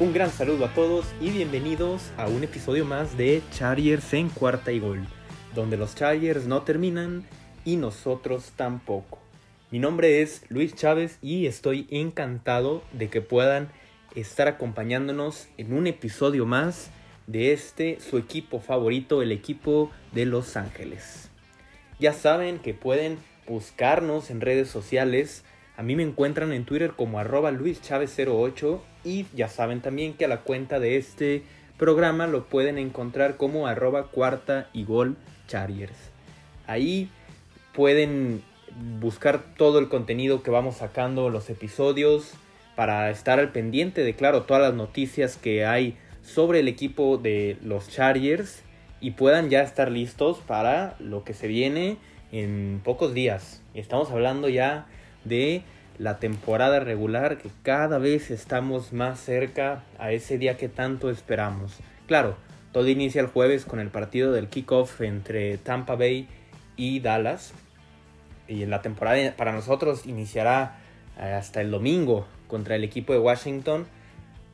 Un gran saludo a todos y bienvenidos a un episodio más de Chargers en cuarta y gol, donde los Chargers no terminan y nosotros tampoco. Mi nombre es Luis Chávez y estoy encantado de que puedan estar acompañándonos en un episodio más de este su equipo favorito, el equipo de Los Ángeles. Ya saben que pueden buscarnos en redes sociales. A mí me encuentran en Twitter como arroba luischavez08 y ya saben también que a la cuenta de este programa lo pueden encontrar como arroba cuarta y gol charriers. Ahí pueden buscar todo el contenido que vamos sacando, los episodios, para estar al pendiente de, claro, todas las noticias que hay sobre el equipo de los Chargers y puedan ya estar listos para lo que se viene en pocos días. Estamos hablando ya de la temporada regular que cada vez estamos más cerca a ese día que tanto esperamos. Claro, todo inicia el jueves con el partido del kickoff entre Tampa Bay y Dallas. Y la temporada para nosotros iniciará eh, hasta el domingo contra el equipo de Washington.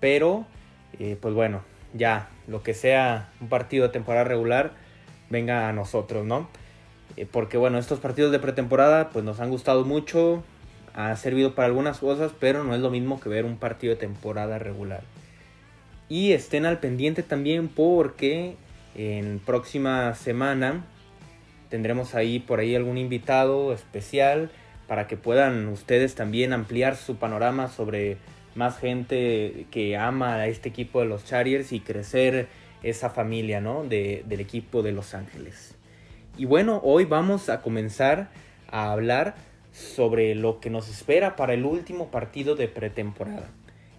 Pero, eh, pues bueno, ya lo que sea un partido de temporada regular, venga a nosotros, ¿no? Eh, porque bueno, estos partidos de pretemporada pues nos han gustado mucho, ha servido para algunas cosas, pero no es lo mismo que ver un partido de temporada regular. Y estén al pendiente también porque en próxima semana tendremos ahí por ahí algún invitado especial para que puedan ustedes también ampliar su panorama sobre más gente que ama a este equipo de los Chargers y crecer esa familia ¿no? del equipo de Los Ángeles. Y bueno, hoy vamos a comenzar a hablar sobre lo que nos espera para el último partido de pretemporada.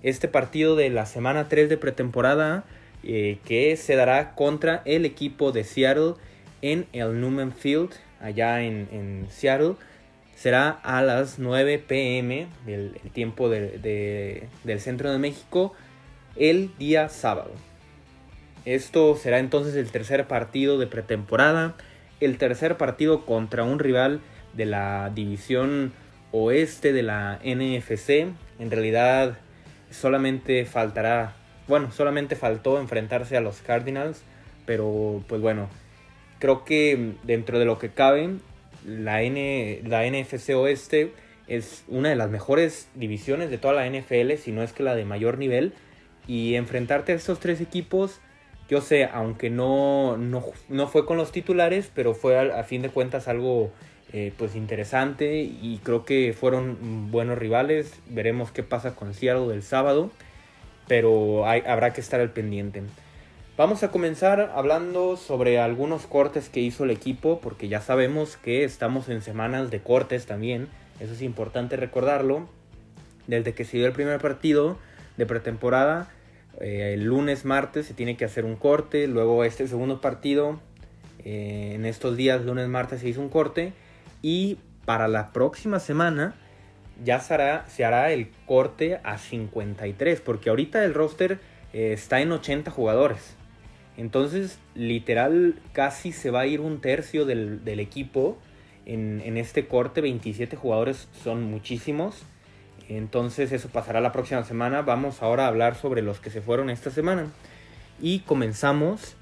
Este partido de la semana 3 de pretemporada eh, que se dará contra el equipo de Seattle en el Newman Field, allá en, Seattle. Será a las 9 pm del tiempo del centro de México el día sábado. Esto será entonces el tercer partido de pretemporada, el tercer partido contra un rival de la división oeste de la NFC. En realidad solamente faltará, bueno, solamente faltó enfrentarse a los Cardinals, pero pues bueno, creo que dentro de lo que cabe, la, N, la NFC oeste es una de las mejores divisiones de toda la NFL, si no es que la de mayor nivel, y enfrentarte a estos tres equipos yo sé, aunque no, no, fue con los titulares, pero fue a fin de cuentas algo eh, pues interesante y creo que fueron buenos rivales. Veremos qué pasa con Seattle del sábado, pero habrá que estar al pendiente. Vamos a comenzar hablando sobre algunos cortes que hizo el equipo, porque ya sabemos que estamos en semanas de cortes también, eso es importante recordarlo. Desde que se dio el primer partido de pretemporada, eh, el lunes, martes se tiene que hacer un corte, luego este segundo partido, eh, en estos días, lunes, martes se hizo un corte y para la próxima semana ya se hará, el corte a 53, porque ahorita el roster eh, está en 80 jugadores. Entonces, literal, casi se va a ir un tercio del, equipo en, en, este corte. 27 jugadores son muchísimos. Entonces, eso pasará la próxima semana. Vamos ahora a hablar sobre los que se fueron esta semana. Y comenzamos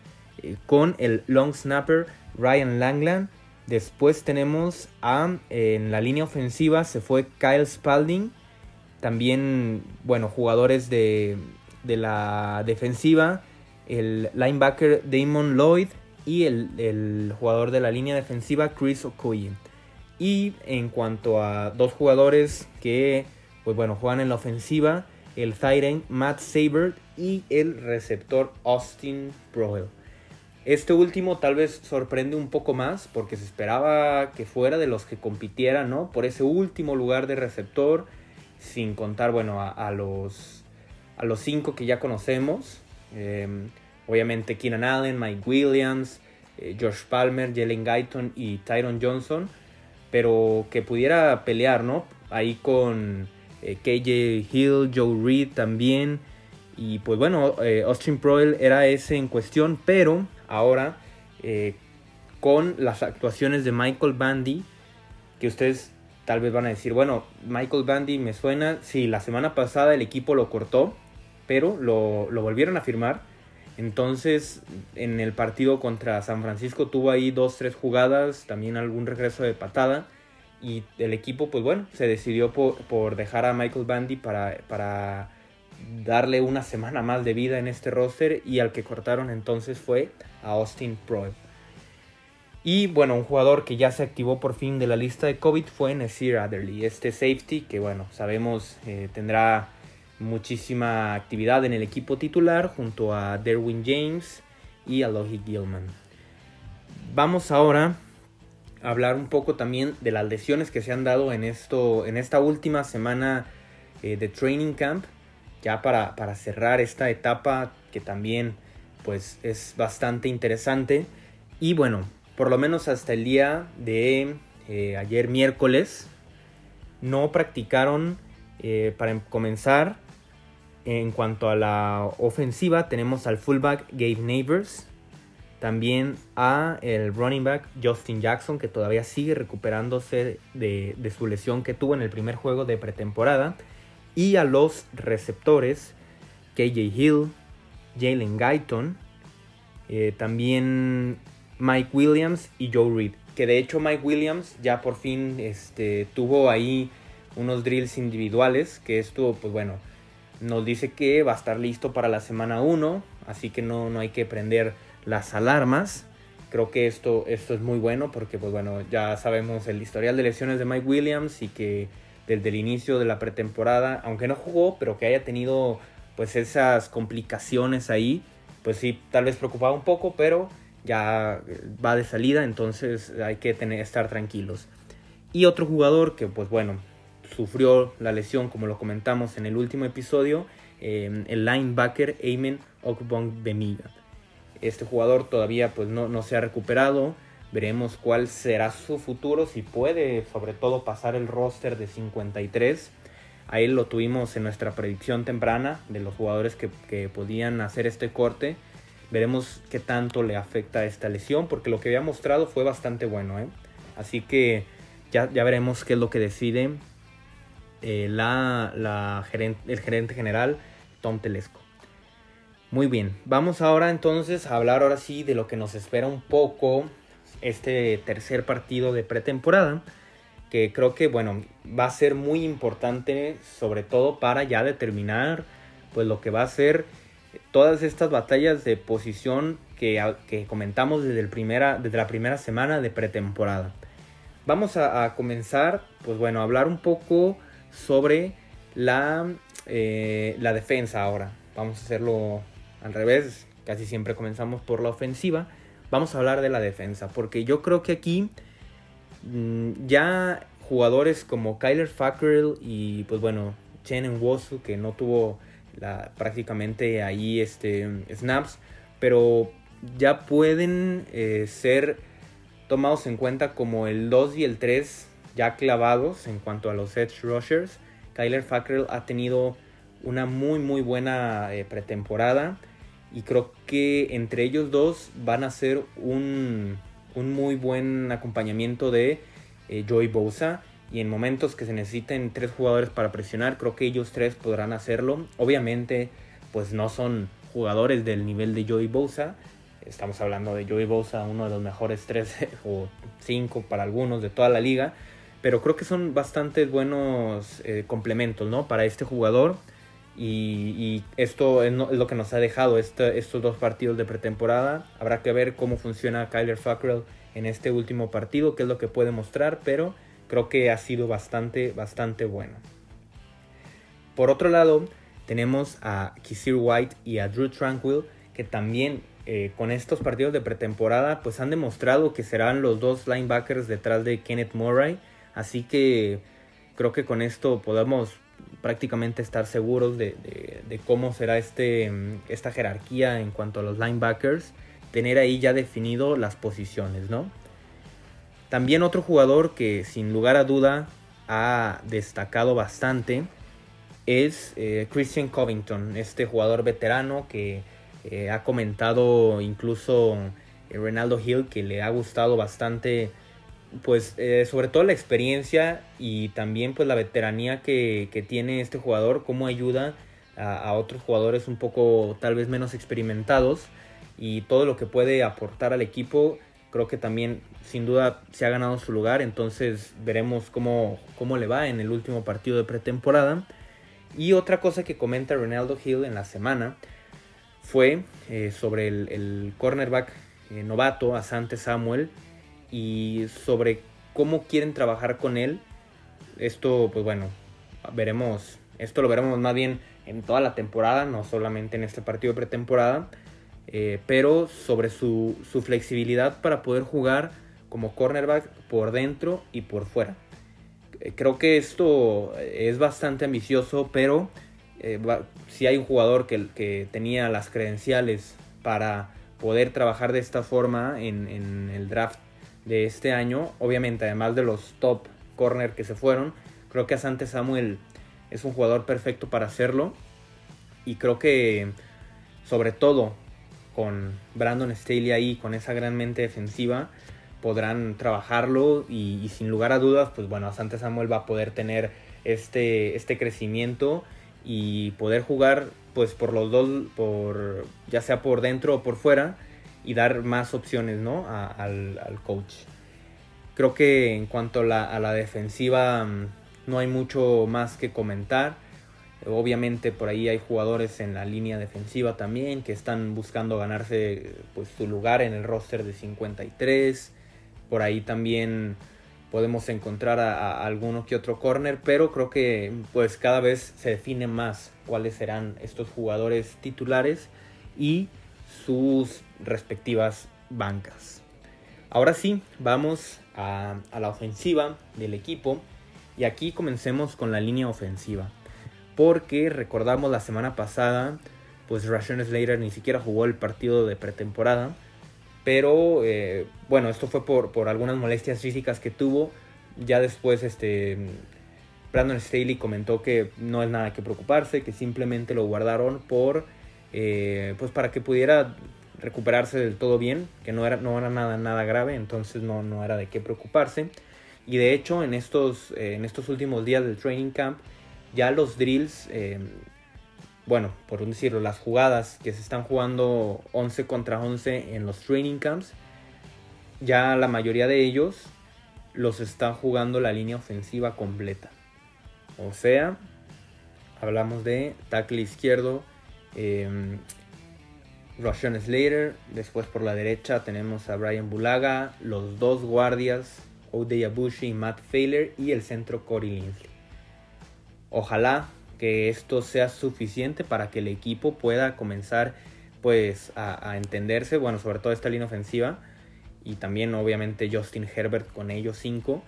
eh, con el long snapper Ryan Langland Después tenemos a, en la línea ofensiva se fue Kyle Spalding. También, bueno, jugadores de, la defensiva. El linebacker Damon Lloyd y el, jugador de la línea defensiva Chris Okoye. Y en cuanto a dos jugadores que, pues bueno, juegan en la ofensiva, el Tyrant Matt Saber y el receptor Austin Broyle. Este último tal vez sorprende un poco más porque se esperaba que fuera de los que compitieran, ¿no? Por ese último lugar de receptor, sin contar, bueno, a, los, a los cinco que ya conocemos. Em, obviamente Keenan Allen, Mike Williams, eh, Josh Palmer, Jalen Guyton y Tyron Johnson. Pero que pudiera pelear, ¿no? Ahí con eh, KJ Hill, Joe Reed también. Y pues bueno, eh, Austin Proel era ese en cuestión, pero ahora eh, con las actuaciones de Michael Bandy, que ustedes tal vez van a decir, bueno, Michael Bandy me suena, sí, la semana pasada el equipo lo cortó, pero lo, volvieron a firmar. Entonces, en el partido contra San Francisco tuvo ahí dos, tres jugadas, también algún regreso de patada. Y el equipo, pues bueno, se decidió por, por dejar a Michael Bandy para, para darle una semana más de vida en este roster. Y al que cortaron entonces fue a Austin Proeb. Y bueno, un jugador que ya se activó por fin de la lista de COVID fue Nasir Adderley, este safety que bueno, sabemos eh, tendrá muchísima actividad en el equipo titular junto a Derwin James y a Logie Gilman. Vamos ahora a hablar un poco también de las lesiones que se han dado en, esto, en esta última semana eh, de training camp, ya para, para cerrar esta etapa que también pues es bastante interesante. Y bueno, por lo menos hasta el día de eh, ayer miércoles, no practicaron eh, para comenzar. En cuanto a la ofensiva, tenemos al fullback Gabe Neighbors, también a el running back Justin Jackson, que todavía sigue recuperándose de, de su lesión que tuvo en el primer juego de pretemporada, y a los receptores KJ Hill, Jalen Guyton, eh, también Mike Williams y Joe Reed. Que de hecho Mike Williams ya por fin este, tuvo ahí unos drills individuales. Que esto, pues bueno, nos dice que va a estar listo para la semana 1. Así que no, no hay que prender las alarmas. Creo que esto, esto es muy bueno porque, pues bueno, ya sabemos el historial de lesiones de Mike Williams y que desde el inicio de la pretemporada, aunque no jugó, pero que haya tenido pues esas complicaciones ahí, pues sí, tal vez preocupaba un poco, pero ya va de salida, entonces hay que tener, estar tranquilos. Y otro jugador que, pues bueno, sufrió la lesión, como lo comentamos en el último episodio, eh, el linebacker Ayman Okbong Bemiga. Este jugador todavía pues no, no se ha recuperado. Veremos cuál será su futuro, si puede sobre todo pasar el roster de 53. Ahí lo tuvimos en nuestra predicción temprana de los jugadores que, que podían hacer este corte. Veremos qué tanto le afecta esta lesión, porque lo que había mostrado fue bastante bueno. ¿eh? Así que ya, ya, veremos qué es lo que decide eh, la, la el gerente general Tom Telesco. Muy bien, vamos ahora entonces a hablar ahora sí de lo que nos espera un poco este tercer partido de pretemporada, que creo que bueno, va a ser muy importante sobre todo para ya determinar pues lo que va a ser todas estas batallas de posición que, que comentamos desde, el primera, desde la primera semana de pretemporada. Vamos a, comenzar, pues bueno, a hablar un poco sobre la, eh, la defensa ahora. Vamos a hacerlo al revés, casi siempre comenzamos por la ofensiva. Vamos a hablar de la defensa, porque yo creo que aquí mmm, ya jugadores como Kyler Fackrell y pues bueno, Chen Wosu, que no tuvo prácticamente ahí este, snaps, pero ya pueden eh, ser tomados en cuenta como el 2 y el 3 ya clavados en cuanto a los edge rushers. Kyler Fackrell ha tenido una muy muy buena eh, pretemporada y creo que entre ellos dos van a ser un, un muy buen acompañamiento de eh, Joey Bosa y en momentos que se necesiten tres jugadores para presionar, creo que ellos tres podrán hacerlo. Obviamente, pues no son jugadores del nivel de Joey Bosa. Estamos hablando de Joey Bosa, uno de los mejores tres o cinco para algunos de toda la liga. Pero creo que son bastante buenos eh, complementos ¿no? para este jugador. Y, esto es, lo que nos ha dejado estos dos partidos de pretemporada. Habrá que ver cómo funciona Kyler Fackrell en este último partido, qué es lo que puede mostrar. Pero creo que ha sido bastante, bastante bueno. Por otro lado, tenemos a Kisir White y a Drew Tranquil, que también eh, con estos partidos de pretemporada, pues han demostrado que serán los dos linebackers detrás de Kenneth Murray. Así que creo que con esto podemos prácticamente estar seguros de, cómo será este, esta jerarquía en cuanto a los linebackers. Tener ahí ya definido las posiciones, ¿no? También otro jugador que sin lugar a duda ha destacado bastante es eh, Christian Covington, este jugador veterano que eh, ha comentado incluso eh, Renaldo Hill que le ha gustado bastante pues eh, sobre todo la experiencia y también pues la veteranía que, que, tiene este jugador, cómo ayuda a, otros jugadores un poco tal vez menos experimentados y todo lo que puede aportar al equipo creo que también sin duda se ha ganado su lugar, entonces veremos cómo, cómo le va en el último partido de pretemporada. Y otra cosa que comenta Ronaldo Hill en la semana fue eh, sobre el, cornerback eh, novato, Asante Samuel, y sobre cómo quieren trabajar con él. Esto, pues bueno, veremos, esto lo veremos más bien en toda la temporada, no solamente en este partido de pretemporada, eh, pero sobre su, su, flexibilidad para poder jugar como cornerback por dentro y por fuera. Eh, creo que esto es bastante ambicioso, pero eh, si hay un jugador que, que, tenía las credenciales para poder trabajar de esta forma en, en, el draft de este año, obviamente además de los top corner que se fueron, creo que Asante Samuel es un jugador perfecto para hacerlo. Y creo que sobre todo con Brandon Staley ahí, con esa gran mente defensiva, podrán trabajarlo y, sin lugar a dudas, pues bueno, Asante Samuel va a poder tener este, este crecimiento y poder jugar pues por los dos, por, ya sea por dentro o por fuera y dar más opciones ¿no? al, coach. Creo que en cuanto a la defensiva mm, no hay mucho más que comentar. Obviamente por ahí hay jugadores en la línea defensiva también que están buscando ganarse pues, su lugar en el roster de 53. Por ahí también podemos encontrar a, alguno que otro corner, pero creo que pues cada vez se define más cuáles serán estos jugadores titulares y sus respectivas bancas. Ahora sí, vamos a, la ofensiva del equipo y aquí comencemos con la línea ofensiva porque recordamos la semana pasada, pues Rashawn Slater ni siquiera jugó el partido de pretemporada. Pero eh, bueno, esto fue por, por, algunas molestias físicas que tuvo. Ya después este, Brandon Staley comentó que no es nada que preocuparse, que simplemente lo guardaron por, eh, pues para que pudiera recuperarse del todo bien, que no era, no era nada, nada grave, entonces no, no era de qué preocuparse. Y de hecho en estos, eh, en estos últimos días del training camp ya los drills, eh, bueno, por decirlo, las jugadas que se están jugando 11 contra 11 en los training camps, ya la mayoría de ellos los están jugando la línea ofensiva completa. O sea, hablamos de tackle izquierdo, eh, Slater, después por la derecha tenemos a Brian Bulaga, los dos guardias, Odey Abushi y Matt Failer y el centro Corey Linsley. Ojalá que esto sea suficiente para que el equipo pueda comenzar pues a, entenderse, bueno, sobre todo esta línea ofensiva y también obviamente Justin Herbert con ellos cinco,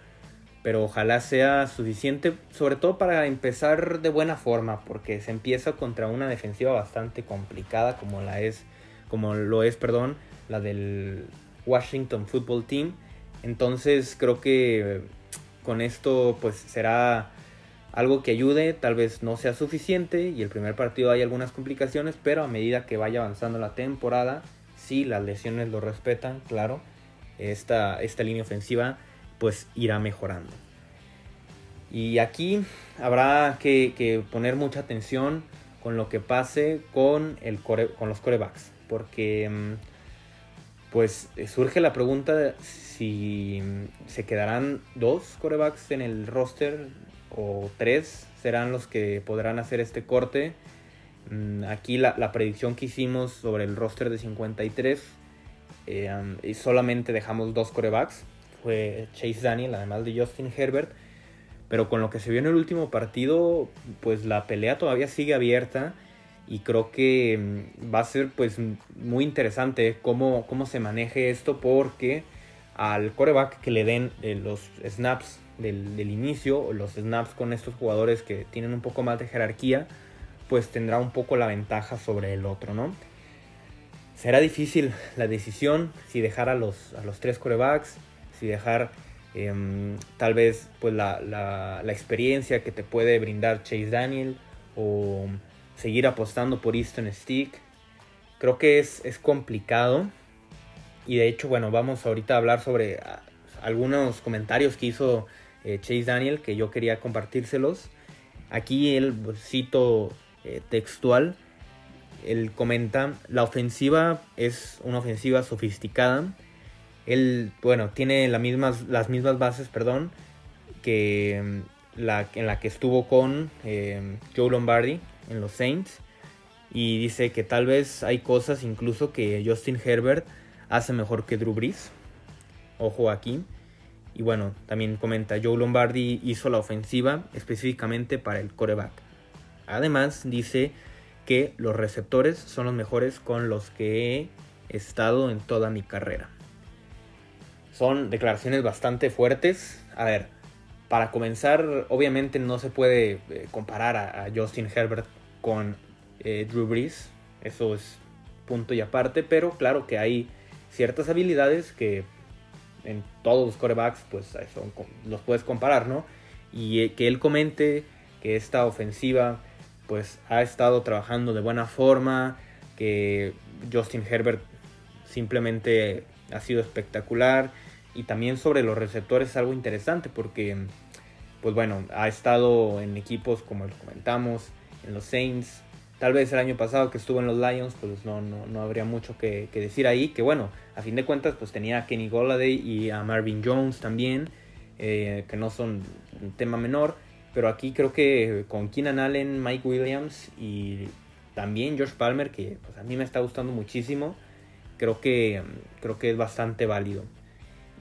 pero ojalá sea suficiente, sobre todo para empezar de buena forma, porque se empieza contra una defensiva bastante complicada como la es, como lo es, perdón, la del Washington Football Team. Entonces creo que con esto pues será algo que ayude, tal vez no sea suficiente y el primer partido hay algunas complicaciones, pero a medida que vaya avanzando la temporada, si las lesiones lo respetan, claro, esta, esta línea ofensiva pues irá mejorando. Y aquí habrá que, poner mucha atención con lo que pase con, el con los corebacks, porque mm, pues surge la pregunta si se quedarán dos corebacks en el roster o tres serán los que podrán hacer este corte. Mm, aquí la, predicción que hicimos sobre el roster de 53 eh, y solamente dejamos dos corebacks. Fue Chase Daniel, además de Justin Herbert. Pero con lo que se vio en el último partido, pues la pelea todavía sigue abierta. Y creo que mm, va a ser pues muy interesante cómo, cómo se maneje esto porque al coreback que le den eh, los snaps del, inicio, los snaps con estos jugadores que tienen un poco más de jerarquía, pues tendrá un poco la ventaja sobre el otro, ¿no? Será difícil la decisión si dejar a los, a los tres corebacks, si dejar em, tal vez pues la, la, experiencia que te puede brindar Chase Daniel o seguir apostando por Easton Stick. Creo que es, es complicado. Y de hecho, bueno, vamos ahorita a hablar sobre ah, algunos comentarios que hizo eh, Chase Daniel, que yo quería compartírselos. Aquí pues, cito eh, textual. Él comenta, la ofensiva es una ofensiva sofisticada. Él, bueno, tiene las mismas, bases, perdón, que mm, la, en la que estuvo con eh, Joe Lombardi en los Saints. Y dice que tal vez hay cosas incluso que Justin Herbert hace mejor que Drew Brees. Ojo aquí. Y bueno, también comenta, Joe Lombardi hizo la ofensiva específicamente para el coreback. Además, dice que los receptores son los mejores con los que he estado en toda mi carrera. Son declaraciones bastante fuertes. A ver, para comenzar, obviamente no se puede eh, comparar a, Justin Herbert con eh, Drew Brees. Eso es punto y aparte, pero claro que hay ciertas habilidades que en todos los corebacks, pues los puedes comparar, ¿no? Y eh, que él comente que esta ofensiva, pues ha estado trabajando de buena forma, que Justin Herbert simplemente ha sido espectacular. Y también sobre los receptores es algo interesante porque, pues bueno, ha estado en equipos como comentamos, en los Saints, Tal vez el año pasado que estuvo en los Lions, pues no, no, habría mucho que, decir ahí. Que bueno, a fin de cuentas, pues tenía a Kenny Golladay y a Marvin Jones también, eh, que no son un tema menor. Pero aquí creo que con Keenan Allen, Mike Williams y también Josh Palmer, que pues a mí me está gustando muchísimo, creo que, creo que es bastante válido.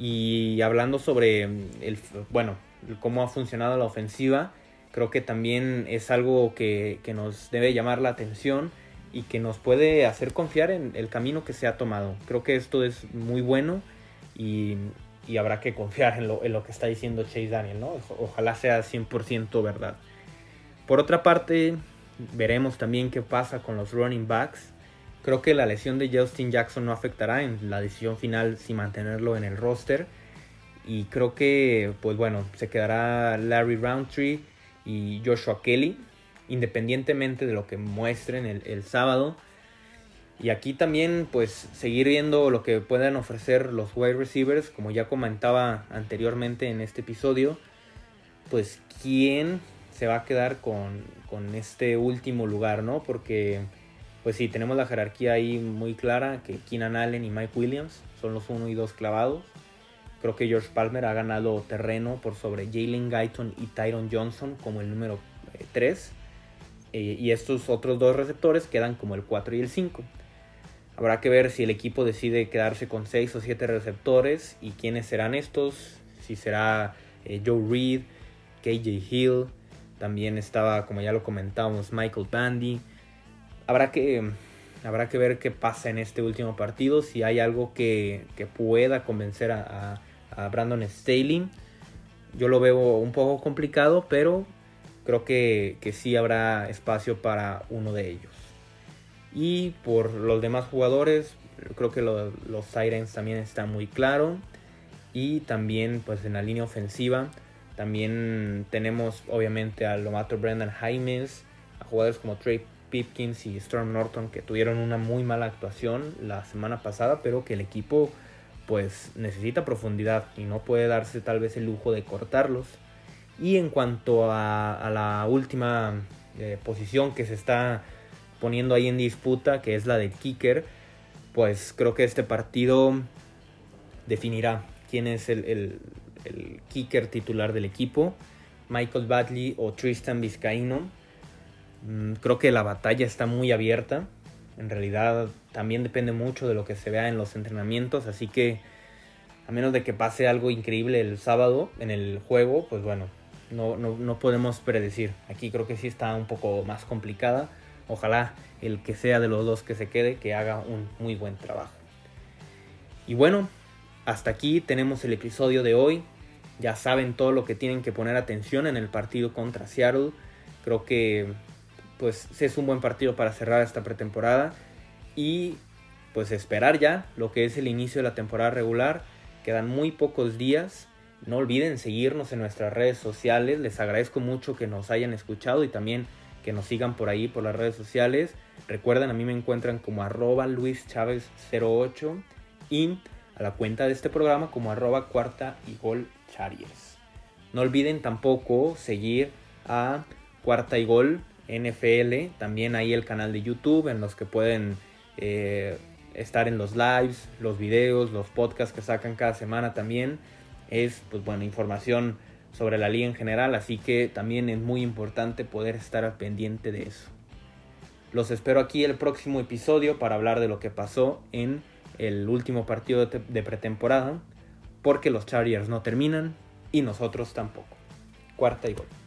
Y hablando sobre el, bueno, cómo ha funcionado la ofensiva, creo que también es algo que, nos debe llamar la atención y que nos puede hacer confiar en el camino que se ha tomado. Creo que esto es muy bueno y, habrá que confiar en lo, en lo, que está diciendo Chase Daniel, ¿no? Ojalá sea 100% verdad. Por otra parte, veremos también qué pasa con los running backs. Creo que la lesión de Justin Jackson no afectará en la decisión final si mantenerlo en el roster. Y creo que, pues bueno, se quedará Larry Roundtree y Joshua Kelly, independientemente de lo que muestren el, sábado. Y aquí también pues seguir viendo lo que puedan ofrecer los wide receivers, como ya comentaba anteriormente en este episodio, pues quién se va a quedar con, con este último lugar, ¿no? Porque pues sí, tenemos la jerarquía ahí muy clara, que Keenan Allen y Mike Williams son los uno y dos clavados. Creo que George Palmer ha ganado terreno por sobre Jalen Guyton y Tyron Johnson como el número 3. Eh, eh, y estos otros dos receptores quedan como el 4 y el 5. Habrá que ver si el equipo decide quedarse con 6 o 7 receptores y quiénes serán estos. Si será eh, Joe Reed, KJ Hill. También estaba, como ya lo comentábamos, Michael Bandy. Habrá que, habrá que ver qué pasa en este último partido. Si hay algo que, pueda convencer a a Brandon Staley. Yo lo veo un poco complicado, pero creo que, que sí habrá espacio para uno de ellos. Y por los demás jugadores, creo que los Sirens también está muy claro. Y también pues en la línea ofensiva, también tenemos obviamente al novato Brendan Jaimes, a jugadores como Trey Pipkins y Storm Norton que tuvieron una muy mala actuación la semana pasada, pero que el equipo pues necesita profundidad y no puede darse tal vez el lujo de cortarlos. Y en cuanto a, la última eh, posición que se está poniendo ahí en disputa, que es la del kicker, pues creo que este partido definirá quién es el, kicker titular del equipo, Michael Badley o Tristan Vizcaíno. Mm, creo que la batalla está muy abierta. En realidad también depende mucho de lo que se vea en los entrenamientos, así que a menos de que pase algo increíble el sábado en el juego, pues bueno, no, no, podemos predecir. Aquí creo que sí está un poco más complicada. Ojalá el que sea de los dos que se quede, que haga un muy buen trabajo. Y bueno, hasta aquí tenemos el episodio de hoy. Ya saben todo lo que tienen que poner atención en el partido contra Seattle. Creo que pues es un buen partido para cerrar esta pretemporada y pues esperar ya lo que es el inicio de la temporada regular. Quedan muy pocos días. No olviden seguirnos en nuestras redes sociales. Les agradezco mucho que nos hayan escuchado y también que nos sigan por ahí por las redes sociales. Recuerden, a mí me encuentran como arroba Luis 08 y a la cuenta de este programa como arroba cuarta y gol No olviden tampoco seguir a Cuarta y Gol NFL, también hay el canal de YouTube en los que pueden eh, estar en los lives, los videos, los podcasts que sacan cada semana también. Es, pues bueno, información sobre la liga en general, así que también es muy importante poder estar al pendiente de eso. Los espero aquí el próximo episodio para hablar de lo que pasó en el último partido de pretemporada, porque los Chargers no terminan y nosotros tampoco. Cuarta y gol.